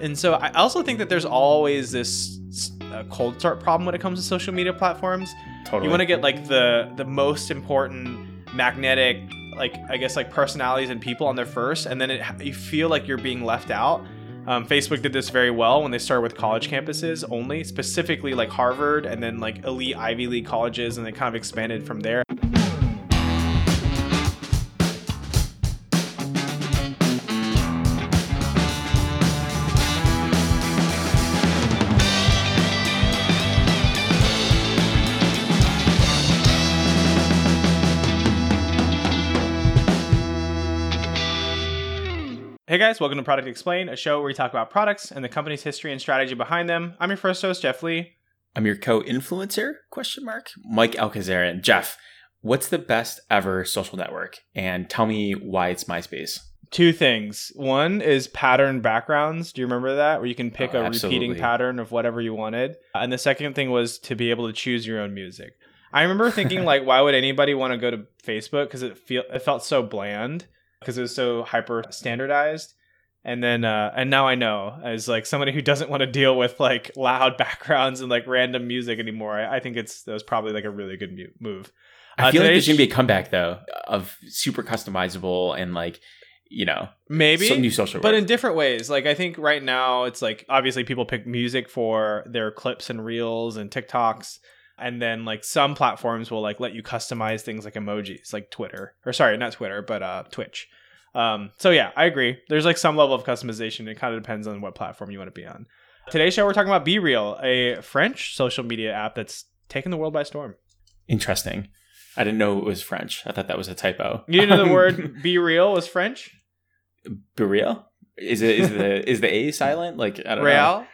And so I also think that there's always this uh, cold start problem when it comes to social media platforms. Totally. You want to get like the the most important magnetic like I guess like personalities and people on there first, and then it, you feel like you're being left out. Um, Facebook did this very well when they started with college campuses only, specifically like Harvard and then like elite Ivy League colleges, and they kind of expanded from there. Hey guys, welcome to Product Explain, a show where we talk about products and the company's history and strategy behind them. I'm your first host, Jeff Lee. I'm your co-influencer? Question mark. Mike Alcazarian. Jeff, what's the best ever social network? And tell me why it's MySpace. Two things. One is pattern backgrounds. Do you remember that? Where you can pick Oh, a absolutely. repeating pattern of whatever you wanted. And the second thing was to be able to choose your own music. I remember thinking like, why would anybody want to go to Facebook? Because it feel it felt so bland because it was so hyper standardized. And then uh, and now I know as like somebody who doesn't want to deal with like loud backgrounds and like random music anymore. I, I think it's that was probably like a really good mu- move. I Uh, feel like there's gonna be a comeback though of super customizable and like you know Maybe some new social. but work. in different ways like i think right now it's like obviously people pick music for their clips and reels and tiktoks and then like some platforms will like let you customize things like emojis like twitter or sorry not twitter but uh twitch um so yeah i agree there's like some level of customization it kind of depends on what platform you want to be on today's show we're talking about be real a french social media app that's taken the world by storm Interesting. I didn't know it was French. I thought that was a typo. you know the word be real was french be real Is it is the is the A silent? Like I don't know.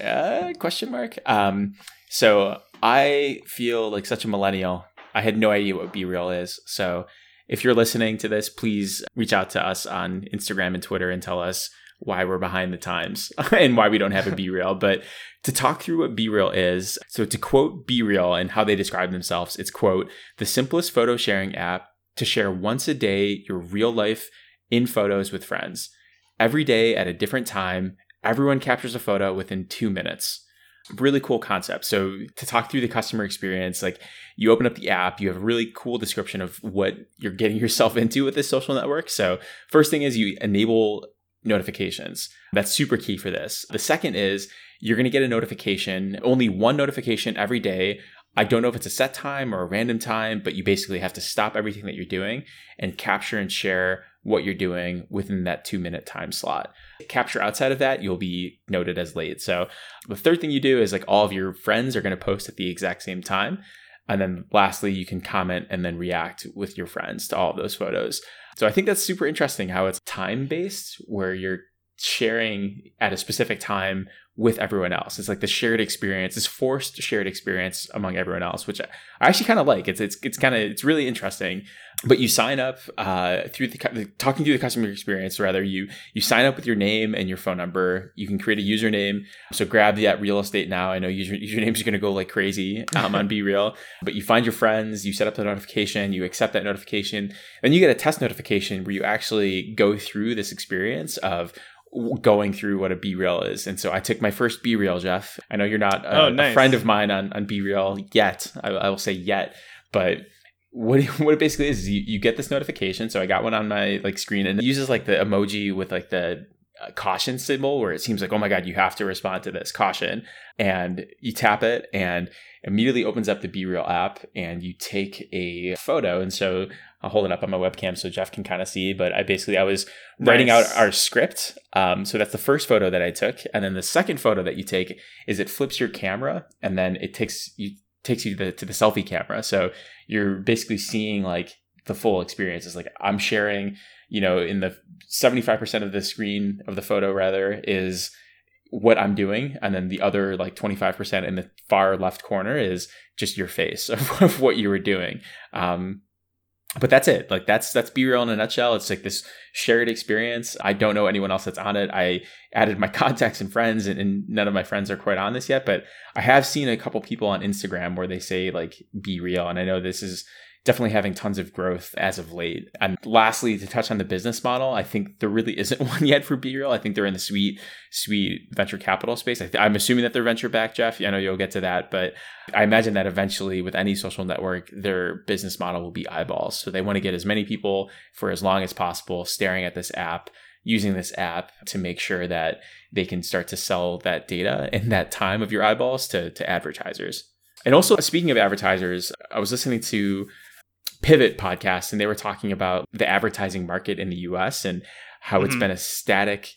real Uh, question mark. Um, so I feel like such a millennial. I had no idea what Be Real is. So if you're listening to this, please reach out to us on Instagram and Twitter and tell us why we're behind the times and why we don't have a Be Real. But to talk through what Be Real is, so to quote Be Real and how they describe themselves, it's quote the simplest photo sharing app to share once a day your real life in photos with friends. Every day at a different time, everyone captures a photo within two minutes. Really cool concept. So, to talk through the customer experience, like you open up the app, you have a really cool description of what you're getting yourself into with this social network. So, first thing is you enable notifications. That's super key for this. The second is you're going to get a notification, only one notification every day. I don't know if it's a set time or a random time, but you basically have to stop everything that you're doing and capture and share what you're doing within that two minute time slot. Capture outside of that, you'll be noted as late. So the third thing you do is like all of your friends are going to post at the exact same time. And then lastly, you can comment and then react with your friends to all of those photos. So I think that's super interesting how it's time based, where you're sharing at a specific time with everyone else. It's like the shared experience, this forced shared experience among everyone else, which I actually kind of like. It's it's it's kind of it's really interesting. But you sign up uh, through the, talking through the customer experience. Rather, you you sign up with your name and your phone number. You can create a username. So grab that real estate now. I know user usernames are going to go like crazy um, on Be Real, but you find your friends. You set up the notification. You accept that notification. Then you get a test notification where you actually go through this experience of going through what a BeReal is. And so I took my first BeReal, Jeff. I know you're not a, Oh, a friend of mine on, on BeReal yet. I, I will say yet, but what it- what it basically is, is you, you get this notification. So I got one on my like screen and it uses like the emoji with like the caution symbol where it seems like, oh my God, you have to respond to this caution. And you tap it and immediately opens up the Be Real app and you take a photo. And so I'll hold it up on my webcam so Jeff can kind of see. But I basically, I was writing out our script. Um, so that's the first photo that I took. And then the second photo that you take is it flips your camera and then it takes you takes you to the, to the selfie camera. So you're basically seeing like the full experience. It's like I'm sharing, you know, in the 75% of the screen of the photo rather is what I'm doing. And then the other like 25% in the far left corner is just your face of, of what you were doing. Um, but that's it. Like that's that's Be Real in a nutshell. It's like this shared experience. I don't know anyone else that's on it. I added my contacts and friends, and, and none of my friends are quite on this yet. But I have seen a couple people on Instagram where they say like Be Real, and I know this is definitely having tons of growth as of late. And lastly, to touch on the business model, I think there really isn't one yet for BeReal. I think they're in the sweet, sweet venture capital space. I am assuming that they're venture backed, Jeff. I know you'll get to that, but I imagine that eventually with any social network, their business model will be eyeballs. So they want to get as many people for as long as possible staring at this app using this app to make sure that they can start to sell that data and that time of your eyeballs to, to advertisers. And also, speaking of advertisers, I was listening to Pivot podcast and they were talking about the advertising market in the US and how mm-hmm. it's been a static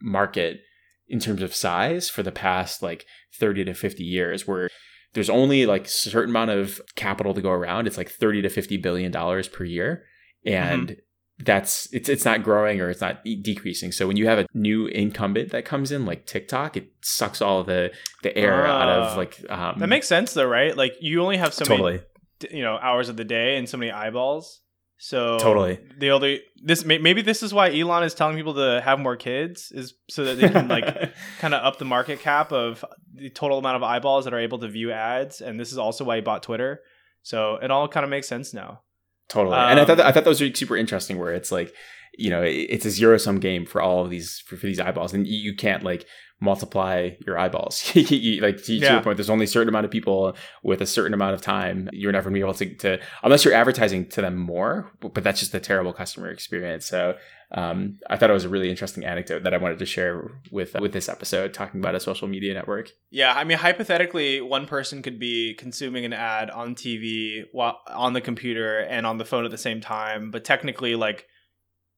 market in terms of size for the past like 30 to 50 years where there's only like a certain amount of capital to go around it's like 30 to 50 billion dollars per year and mm-hmm that's it's it's not growing or it's not decreasing. So when you have a new incumbent that comes in like TikTok, it sucks all the the air uh, out of ah. like. Um, that makes sense though, right? Like you only have so totally. many you know hours of the day and so many eyeballs. So totally the only this maybe this is why Elon is telling people to have more kids is so that they can like kind of up the market cap of the total amount of eyeballs that are able to view ads, and this is also why he bought Twitter. So it all kind of makes sense now. Totally. Um, and I thought that, I thought that was super interesting where it's like, you know, it's a zero sum game for all of these for, for these eyeballs, and you, can't like multiply your eyeballs. like to, yeah. your point, there's only a certain amount of people with a certain amount of time. You're never gonna be able to, to unless you're advertising to them more. But that's just a terrible customer experience. So um, I thought it was a really interesting anecdote that I wanted to share with with this episode, talking about a social media network. Yeah, I mean, hypothetically, one person could be consuming an ad on TV, while on the computer, and on the phone at the same time. But technically, like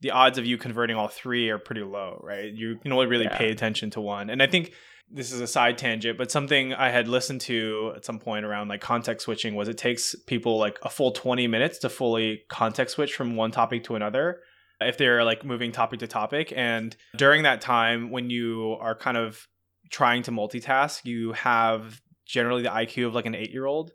the odds of you converting all three are pretty low, right? You can only really yeah. pay attention to one, and I think this is a side tangent, but something I had listened to at some point around like context switching was it takes people like a full 20 minutes to fully context switch from one topic to another if they're like moving topic to topic. And during that time, when you are kind of trying to multitask, you have generally the IQ of like an eight year old.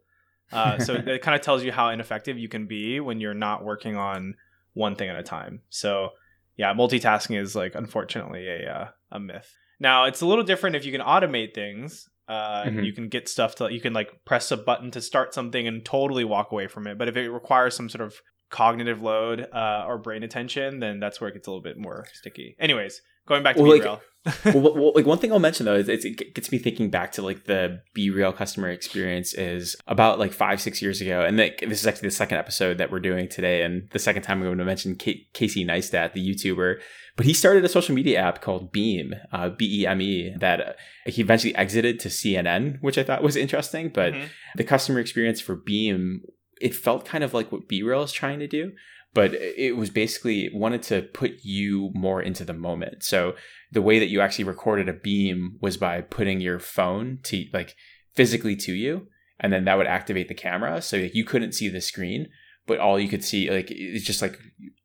Uh, so it kind of tells you how ineffective you can be when you're not working on one thing at a time. So yeah, multitasking is like unfortunately a uh, a myth. Now it's a little different if you can automate things. Uh, mm-hmm. You can get stuff to you can like press a button to start something and totally walk away from it. But if it requires some sort of cognitive load uh, or brain attention, then that's where it gets a little bit more sticky. Anyways, going back to well. Like, well, well, like one thing I'll mention though is it gets me thinking back to like the BeReal customer experience is about like five six years ago, and like, this is actually the second episode that we're doing today, and the second time I'm going to mention K- Casey Neistat, the YouTuber. But he started a social media app called Beme, uh, B E M E, that uh, he eventually exited to CNN, which I thought was interesting. But mm-hmm. the customer experience for Beme it felt kind of like what BeReal is trying to do, but it was basically wanted to put you more into the moment. So the way that you actually recorded a beam was by putting your phone to like physically to you, and then that would activate the camera, so like, you couldn't see the screen, but all you could see like it's just like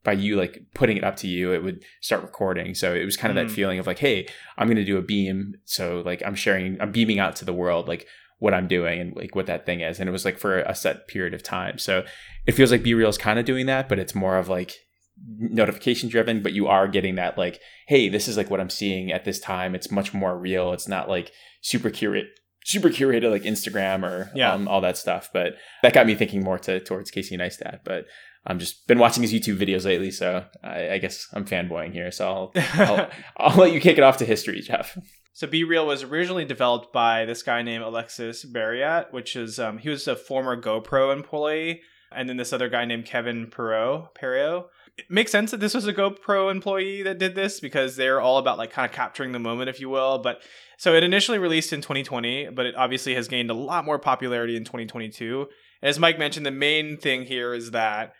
by you like putting it up to you it would start recording so it was kind of mm. that feeling of like hey i'm going to do a beam so like i'm sharing i'm beaming out to the world like what I'm doing and like what that thing is. And it was like for a set period of time. So it feels like BeReal is kind of doing that, but it's more of like notification driven, but you are getting that like, hey, this is like what I'm seeing at this time. It's much more real. It's not like super curate super curated like Instagram or yeah. Um, all that stuff. But that got me thinking more to towards Casey Neistat. But I'm just been watching his YouTube videos lately, so I, I guess I'm fanboying here. So I'll, I'll I'll let you kick it off to history, Jeff. So Be Real was originally developed by this guy named Alexis Barreyat, which is um, he was a former GoPro employee, and then this other guy named Kevin Perreau. Perreau. It makes sense that this was a GoPro employee that did this because they're all about like kind of capturing the moment, if you will. But so it initially released in 2020, but it obviously has gained a lot more popularity in 2022. And as Mike mentioned, the main thing here is that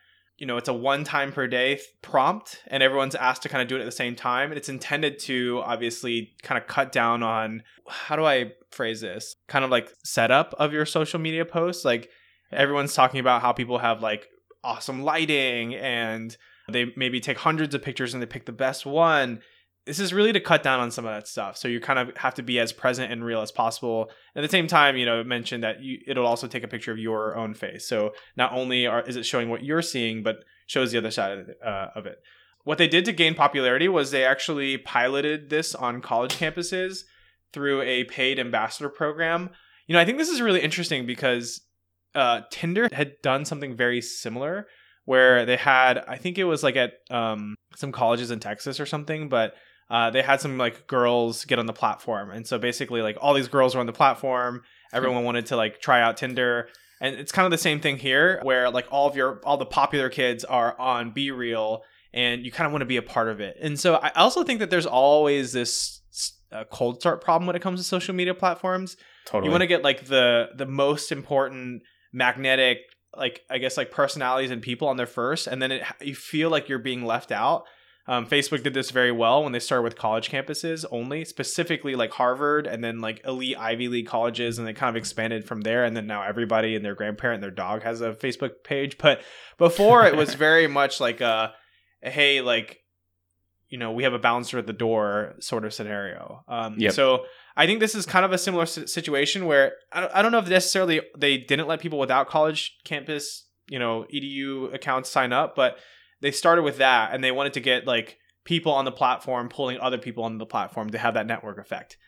you know, it's a one time per day prompt and everyone's asked to kind of do it at the same time. And it's intended to obviously kind of cut down on how do I phrase this? Kind of like setup of your social media posts. Like everyone's talking about how people have like awesome lighting and they maybe take hundreds of pictures and they pick the best one this is really to cut down on some of that stuff. So you kind of have to be as present and real as possible. At the same time, you know, mention that you, it'll also take a picture of your own face. So not only are, is it showing what you're seeing, but shows the other side of uh, of it. What they did to gain popularity was they actually piloted this on college campuses through a paid ambassador program. You know, I think this is really interesting because uh, Tinder had done something very similar where they had, I think it was like at um, some colleges in Texas or something, but uh, they had some like girls get on the platform. And so basically, like all these girls were on the platform. Everyone wanted to like try out Tinder. And it's kind of the same thing here where like all of your, all the popular kids are on Be Real and you kind of want to be a part of it. And so I also think that there's always this uh, cold start problem when it comes to social media platforms. Totally. You want to get like the the most important magnetic like I guess like personalities and people on there first, and then it, you feel like you're being left out. Um, Facebook did this very well when they started with college campuses only, specifically like Harvard and then like elite Ivy League colleges, and they kind of expanded from there. And then now everybody and their grandparent and their dog has a Facebook page. But before it was very much like a hey, like you know, we have a bouncer at the door sort of scenario. Um, Yep. So I think this is kind of a similar situation where I don't, know if necessarily they didn't let people without college campus, you know, edu accounts sign up, but they started with that and they wanted to get like people on the platform pulling other people onto the platform to have that network effect.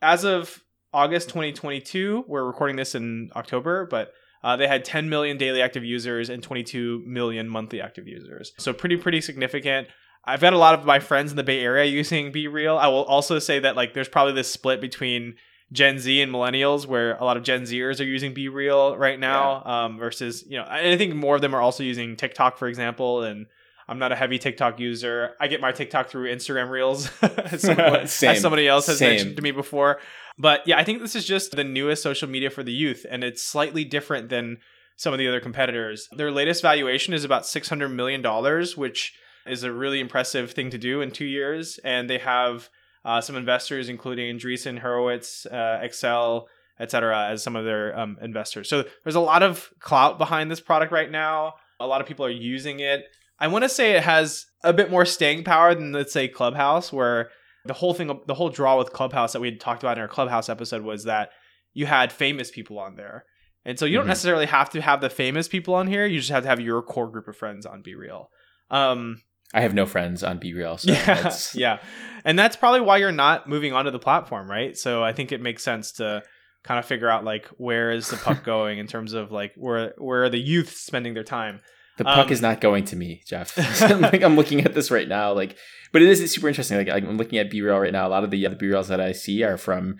As of August 2022, we're recording this in October, but uh, they had 10 million daily active users and 22 million monthly active users. So pretty pretty significant. I've got a lot of my friends in the Bay Area using Be Real. I will also say that like there's probably this split between Gen Z and millennials where a lot of Gen Zers are using Be Real right now um, versus, you know, I think more of them are also using TikTok, for example. And I'm not a heavy TikTok user. I get my TikTok through Instagram Reels, as, someone- as somebody else has Same. mentioned to me before. But yeah, I think this is just the newest social media for the youth, and it's slightly different than some of the other competitors. Their latest valuation is about $600 million, which is a really impressive thing to do in two years. And they have uh, some investors, including Andreessen Horowitz, uh, Accel, etc., as some of their um, investors. So there's a lot of clout behind this product right now. A lot of people are using it. I want to say it has a bit more staying power than, let's say, Clubhouse, where the whole thing, the whole draw with Clubhouse that we had talked about in our Clubhouse episode was that you had famous people on there. And so you don't Mhm. necessarily have to have the famous people on here. You just have to have your core group of friends on Be Real. Um, I have no friends on Be Real, so yeah, that's yeah, and that's probably why you're not moving onto the platform, right? So I think it makes sense to kind of figure out like where is the puck going in terms of like where where are the youth spending their time. the puck Um, is not going to me, Jeff. like I'm looking at this right now, like, but it is super interesting. Like I'm looking at BeReal right now. A lot of the, uh, the Be Reals that I see are from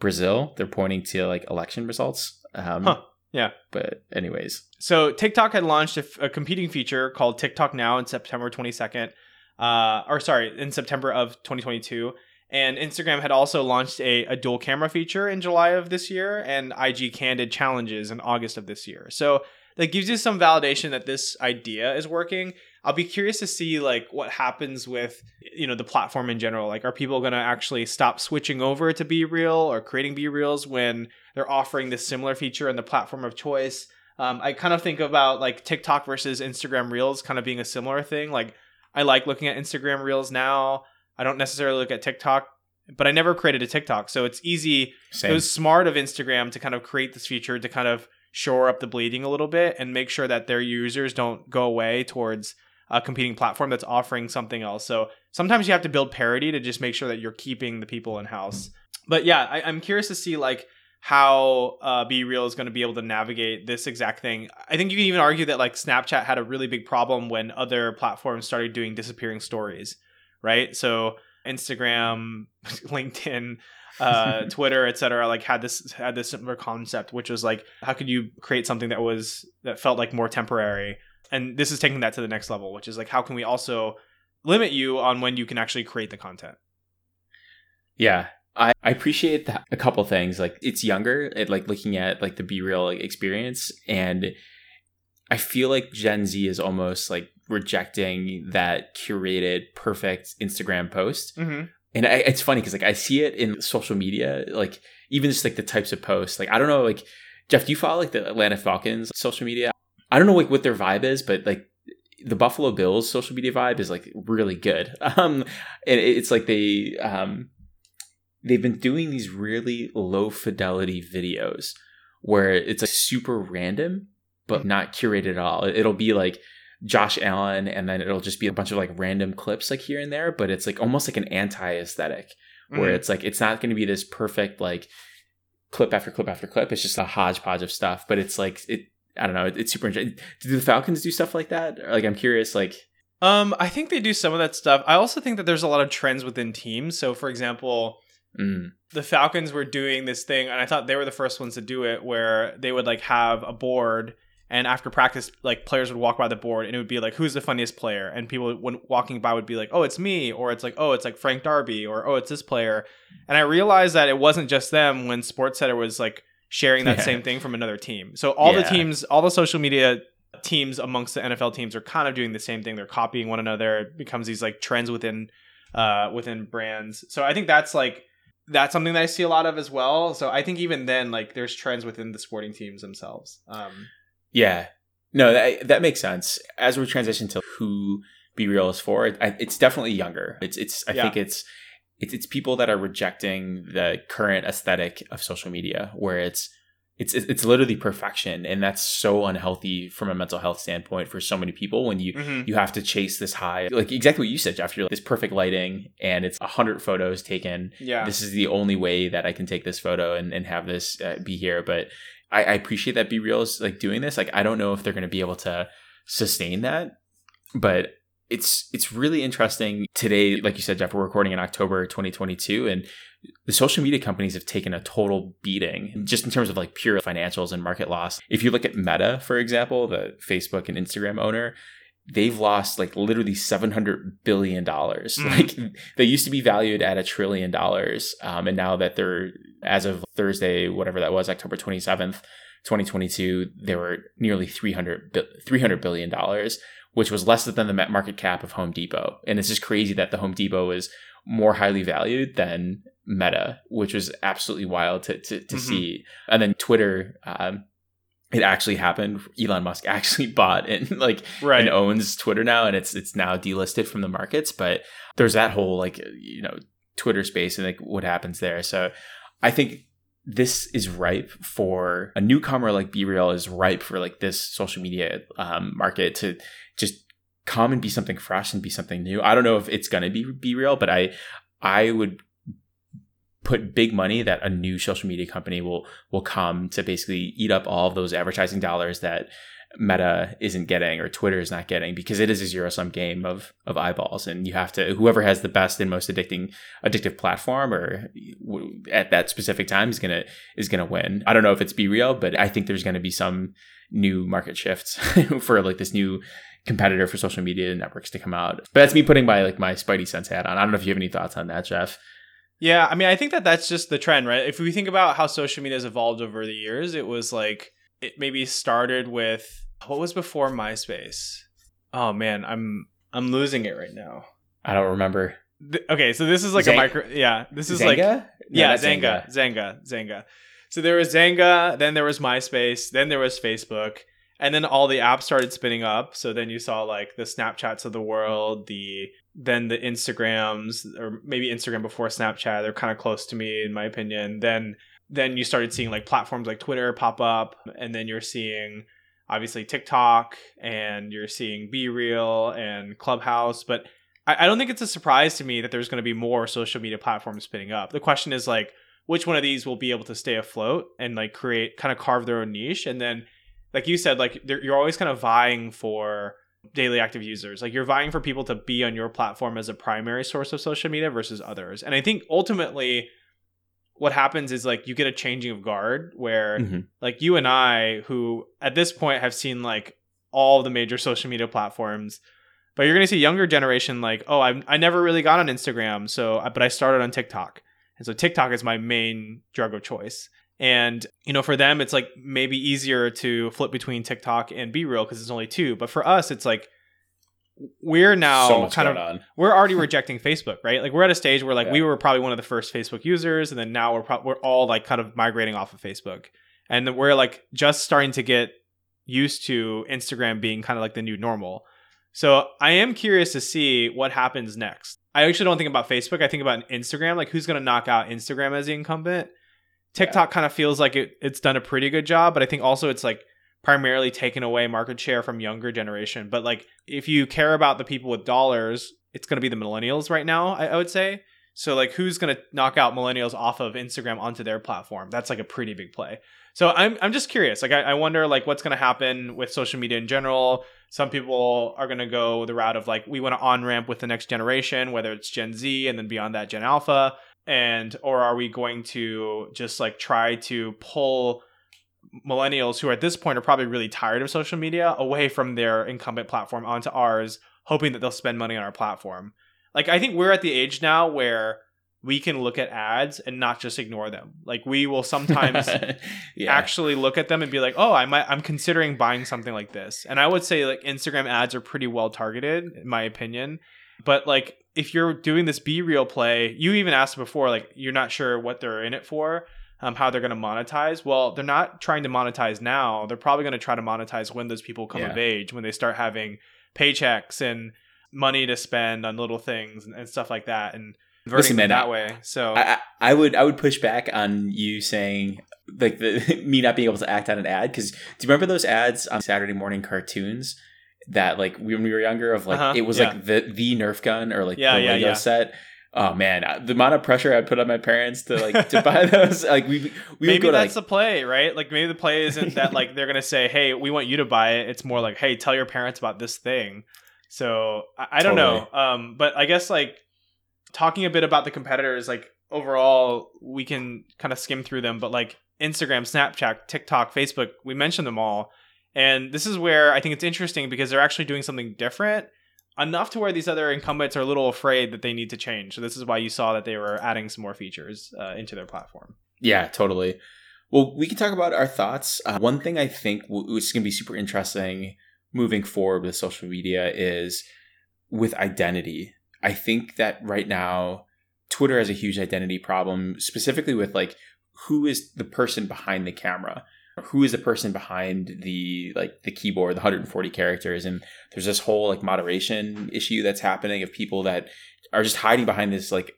Brazil. They're pointing to like election results. Um, Huh. Yeah. But anyways, So TikTok had launched a, f- a competing feature called TikTok Now in September 22nd, uh, or sorry, in September of 2022. And Instagram had also launched a, a dual camera feature in July of this year and IG Candid challenges in August of this year. So that gives you some validation that this idea is working. I'll be curious to see like what happens with you know the platform in general. Like, are people going to actually stop switching over to Be Real or creating Be Reals when they're offering this similar feature in the platform of choice? Um, I kind of think about like TikTok versus Instagram Reels kind of being a similar thing. Like, I like looking at Instagram Reels now. I don't necessarily look at TikTok, but I never created a TikTok, so it's easy same. it was smart of Instagram to kind of create this feature to kind of shore up the bleeding a little bit and make sure that their users don't go away towards a competing platform that's offering something else. So sometimes you have to build parity to just make sure that you're keeping the people in house. But yeah, I, I'm curious to see like how uh, Be Real is going to be able to navigate this exact thing. I think you can even argue that like Snapchat had a really big problem when other platforms started doing disappearing stories, right? So Instagram, LinkedIn, uh, Twitter, etc., like had this had this similar concept, which was like, how could you create something that was that felt like more temporary? And this is taking that to the next level, which is like, how can we also limit you on when you can actually create the content? Yeah. I, I appreciate that a couple things. Like it's younger, it, like looking at like the Be Real experience, and I feel like Gen Z is almost like rejecting that curated perfect Instagram post. Mm-hmm. And I, it's funny because like I see it in social media, like even just like the types of posts. Like I don't know, like Jeff, do you follow like the Atlanta Falcons social media? I don't know like what their vibe is, but like the Buffalo Bills social media vibe is like really good. Um, and it's like they um they've been doing these really low fidelity videos where it's like super random but not curated at all. It'll be like Josh Allen and then it'll just be a bunch of like random clips like here and there, but it's like almost like an anti-aesthetic where it's like it's not going to be this perfect like clip after clip after clip. It's just a hodgepodge of stuff, but it's like it I don't know. It's super interesting. Do the Falcons do stuff like that? Like, I'm curious. Like, um, I think they do some of that stuff. I also think that there's a lot of trends within teams. So, for example, mm, the Falcons were doing this thing, and I thought they were the first ones to do it, where they would like have a board, and after practice, like players would walk by the board, and it would be like, "Who's the funniest player?" And people when walking by would be like, "Oh, it's me," or it's like, "Oh, it's like Frank Darby," or "Oh, it's this player." And I realized that it wasn't just them when SportsCenter was like sharing that Yeah. same thing from another team. So all the teams, all the social media teams amongst the NFL teams are kind of doing the same thing. They're copying one another. It becomes these like trends within uh within brands. So I think that's like that's something that I see a lot of as well. So I think even then like there's trends within the sporting teams themselves. Um yeah, no, that that makes sense. As we transition to who Be Real is for, it, it's definitely younger. It's it's. I Yeah. think it's it's it's people that are rejecting the current aesthetic of social media, where it's it's it's literally perfection, and that's so unhealthy from a mental health standpoint for so many people. When you mhm. you have to chase this high, like exactly what you said, Jeff. You're like, this perfect lighting, and it's a hundred photos taken. yeah. This is the only way that I can take this photo and, and have this uh, be here. But I, I appreciate that Be Real is like doing this. Like I don't know if they're going to be able to sustain that, but it's it's really interesting today. Like you said, Jeff, we're recording in October 2022, and the social media companies have taken a total beating just in terms of like pure financials and market loss. If you look at Meta, for example, the Facebook and Instagram owner, they've lost like literally 700 billion dollars. Mm. Like they used to be valued at a trillion dollars, um, and now that they're as of Thursday, whatever that was, October 27th, 2022, they were nearly 300 300 billion dollars, which was less than the ma- market cap of Home Depot. And it's just crazy that the Home Depot is more highly valued than Meta, which was absolutely wild to to, to Mhm. see. And then Twitter. Um, it actually happened. Elon Musk actually bought and like right. and owns Twitter now, and it's it's now delisted from the markets. But there's that whole like you know Twitter space and like what happens there. So I think this is ripe for a newcomer like Be Real is ripe for like this social media um, market to just come and be something fresh and be something new. I don't know if it's gonna be Be Real, but I I would put big money that a new social media company will will come to basically eat up all of those advertising dollars that Meta isn't getting or Twitter is not getting because it is a zero sum game of of eyeballs and you have to whoever has the best and most addicting addictive platform or at that specific time is gonna is gonna win. I don't know if it's be real, but I think there's gonna be some new market shifts for like this new competitor for social media networks to come out. But that's me putting my like my Spidey sense hat on. I don't know if you have any thoughts on that, Jeff. Yeah, I mean, I think that that's just the trend, right? If we think about how social media has evolved over the years, it was like it maybe started with what was before MySpace. Oh man, I'm I'm losing it right now. I don't remember. Th- okay, so this is like a Zang- micro. Yeah, this is Xanga? like No, yeah, Xanga, Xanga, Xanga. So there was Xanga, then there was MySpace, then there was Facebook, and then all the apps started spinning up. So then you saw like the Snapchats of the world, the then the Instagrams, or maybe Instagram before Snapchat. They're kind of close to me in my opinion. Then then you started seeing like platforms like Twitter pop up, and then you're seeing obviously TikTok, and you're seeing Be Real and Clubhouse, but I, I don't think it's a surprise to me that there's going to be more social media platforms spinning up. The question is like, which one of these will be able to stay afloat and like create, kind of carve their own niche, and then, like you said, like you're always kind of vying for daily active users. Like you're vying for people to be on your platform as a primary source of social media versus others. And I think ultimately, what happens is like you get a changing of guard where Mhm. like you and I, who at this point have seen like all the major social media platforms, but you're gonna see younger generation like, oh, I I never really got on Instagram, so but I started on TikTok, and so TikTok is my main drug of choice. And you know, for them, it's like maybe easier to flip between TikTok and Be Real because it's only two. But for us, it's like we're now so kind of on. we're already rejecting Facebook, right? Like we're at a stage where like Yeah. we were probably one of the first Facebook users, and then now we're pro- we're all like kind of migrating off of Facebook, and we're like just starting to get used to Instagram being kind of like the new normal. So I am curious to see what happens next. I actually don't think about Facebook. I think about Instagram. Like who's going to knock out Instagram as the incumbent? TikTok kind of feels like it, it's done a pretty good job, but I think also it's like primarily taken away market share from younger generation. But like if you care about the people with dollars, it's going to be the millennials right now. I, I would say. So like who's going to knock out millennials off of Instagram onto their platform? That's like a pretty big play. So I'm I'm just curious. Like I, I wonder like what's going to happen with social media in general. Some people are going to go the route of like we want to on ramp with the next generation, whether it's Gen Z and then beyond that Gen Alpha, and or are we going to just like try to pull millennials who at this point are probably really tired of social media away from their incumbent platform onto ours, hoping that they'll spend money on our platform. Like I think we're at the age now where we can look at ads and not just ignore them. Like we will sometimes yeah. actually look at them and be like, "Oh, I might I'm considering buying something like this." And I would say like Instagram ads are pretty well targeted in my opinion. But like if you're doing this BeReal play, you even asked before like you're not sure what they're in it for, um, how they're going to monetize. Well, they're not trying to monetize now. They're probably going to try to monetize when those people come yeah. of age, when they start having paychecks and money to spend on little things and, and stuff like that. And Listen, man, that way. So I, I would I would push back on you saying like the me not being able to act on an ad because do you remember those ads on Saturday morning cartoons that like when we were younger of like uh-huh, it was yeah. like the the Nerf gun or like yeah, the Lego set. Oh man, the amount of pressure I put on my parents to like to buy those, like we we maybe that's like, the play, right? Like maybe the play isn't that like they're gonna say, "Hey, we want you to buy it." It's more like, "Hey, tell your parents about this thing." So I, I don't totally. know, um, but I guess like talking a bit about the competitors, like overall, we can kind of skim through them, but like Instagram, Snapchat, TikTok, Facebook, we mentioned them all. And this is where I think it's interesting because they're actually doing something different enough to where these other incumbents are a little afraid that they need to change. So this is why you saw that they were adding some more features uh, into their platform. Yeah, totally. Well, we can talk about our thoughts. Uh, one thing I think w- is going to be super interesting moving forward with social media is with identity. I think that right now Twitter has a huge identity problem, specifically with like who is the person behind the camera who is the person behind the like the keyboard the 140 characters and there's this whole like moderation issue that's happening of people that are just hiding behind this like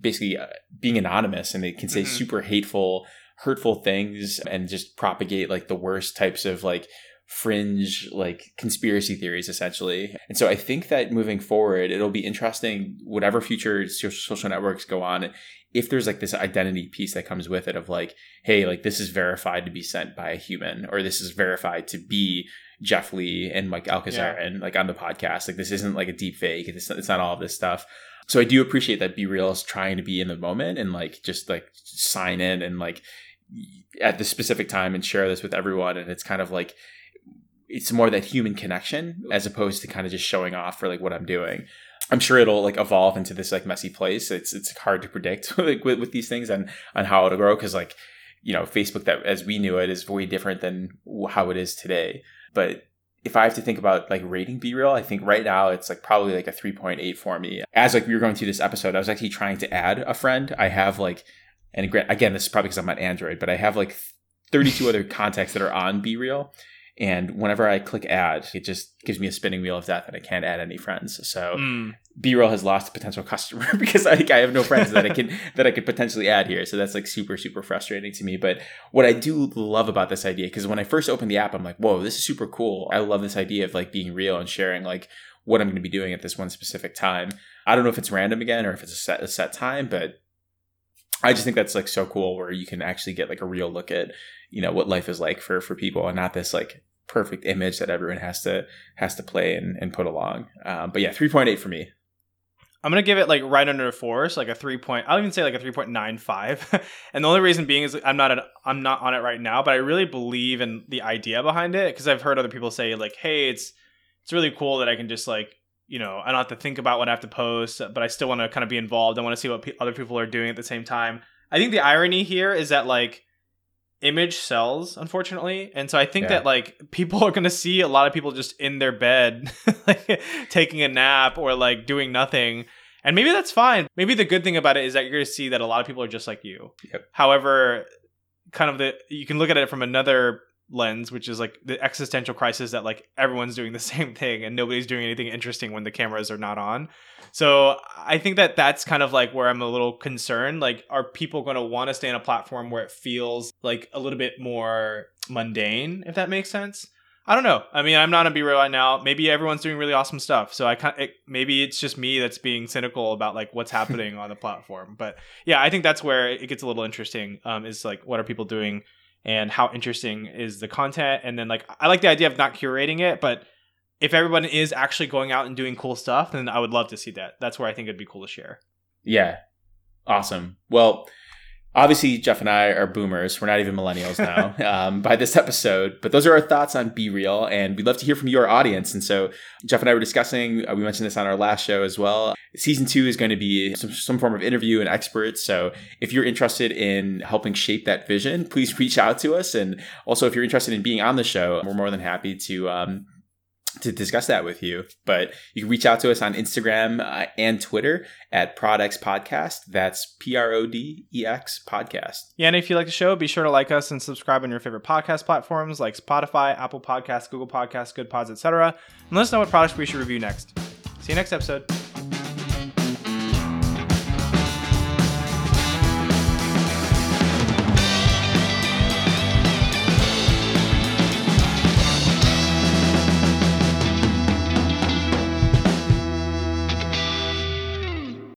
basically uh, being anonymous and they can say mm-hmm. super hateful hurtful things and just propagate like the worst types of like fringe like conspiracy theories essentially and so i think that moving forward it'll be interesting whatever future social networks go on if there's like this identity piece that comes with it of like hey like this is verified to be sent by a human or this is verified to be jeff lee and mike alcazaran yeah. and like on the podcast like this isn't like a deep fake it's, it's not all of this stuff so i do appreciate that BeReal is trying to be in the moment and like just like sign in and like at the specific time and share this with everyone and it's kind of like it's more that human connection as opposed to kind of just showing off for like what I'm doing. I'm sure it'll like evolve into this like messy place. It's it's hard to predict like with, with these things and on how it'll grow because like you know Facebook that as we knew it is way different than how it is today. But if I have to think about like rating BeReal, I think right now it's like probably like a 3.8 for me. As like we were going through this episode, I was actually trying to add a friend. I have like, and again, this is probably because I'm on Android, but I have like 32 other contacts that are on BeReal. And whenever I click add, it just gives me a spinning wheel of death and I can't add any friends. So mm. BeReal has lost a potential customer because I, I have no friends that I can that I could potentially add here. So that's like super, super frustrating to me. But what I do love about this idea, because when I first opened the app, I'm like, whoa, this is super cool. I love this idea of like being real and sharing like what I'm going to be doing at this one specific time. I don't know if it's random again or if it's a set a set time, but I just think that's like so cool where you can actually get like a real look at you know what life is like for for people and not this like perfect image that everyone has to has to play and, and put along. Um, but yeah, three point eight for me. I'm gonna give it like right under a four, so like a three point. I'll even say like a three point nine five. and the only reason being is I'm not an, I'm not on it right now, but I really believe in the idea behind it because I've heard other people say like, hey, it's it's really cool that I can just like you know I don't have to think about what I have to post, but I still want to kind of be involved. I want to see what pe- other people are doing at the same time. I think the irony here is that like image sells unfortunately and so i think yeah. that like people are gonna see a lot of people just in their bed like taking a nap or like doing nothing and maybe that's fine maybe the good thing about it is that you're gonna see that a lot of people are just like you yep. however kind of the you can look at it from another lens which is like the existential crisis that like everyone's doing the same thing and nobody's doing anything interesting when the cameras are not on so I think that that's kind of like where I'm a little concerned. Like, are people going to want to stay on a platform where it feels like a little bit more mundane, if that makes sense? I don't know. I mean, I'm not on Be Real right now. Maybe everyone's doing really awesome stuff. So I kind it, maybe it's just me that's being cynical about like what's happening on the platform. But yeah, I think that's where it gets a little interesting. Um, is like what are people doing and how interesting is the content? And then like I like the idea of not curating it, but if everyone is actually going out and doing cool stuff, then I would love to see that. That's where I think it'd be cool to share. Yeah. Awesome. Well, obviously Jeff and I are boomers. We're not even millennials now um, by this episode, but those are our thoughts on Be Real, and we'd love to hear from your audience. And so Jeff and I were discussing. Uh, we mentioned this on our last show as well. Season two is going to be some, some form of interview and experts. So if you're interested in helping shape that vision, please reach out to us. And also, if you're interested in being on the show, we're more than happy to. Um, to discuss that with you. But you can reach out to us on Instagram uh, and Twitter at Prodex Podcast. That's P R O D E X Podcast. Yeah, and if you like the show, be sure to like us and subscribe on your favorite podcast platforms like Spotify, Apple Podcasts, Google Podcasts, Good Pods, etc. And let us know what products we should review next. See you next episode.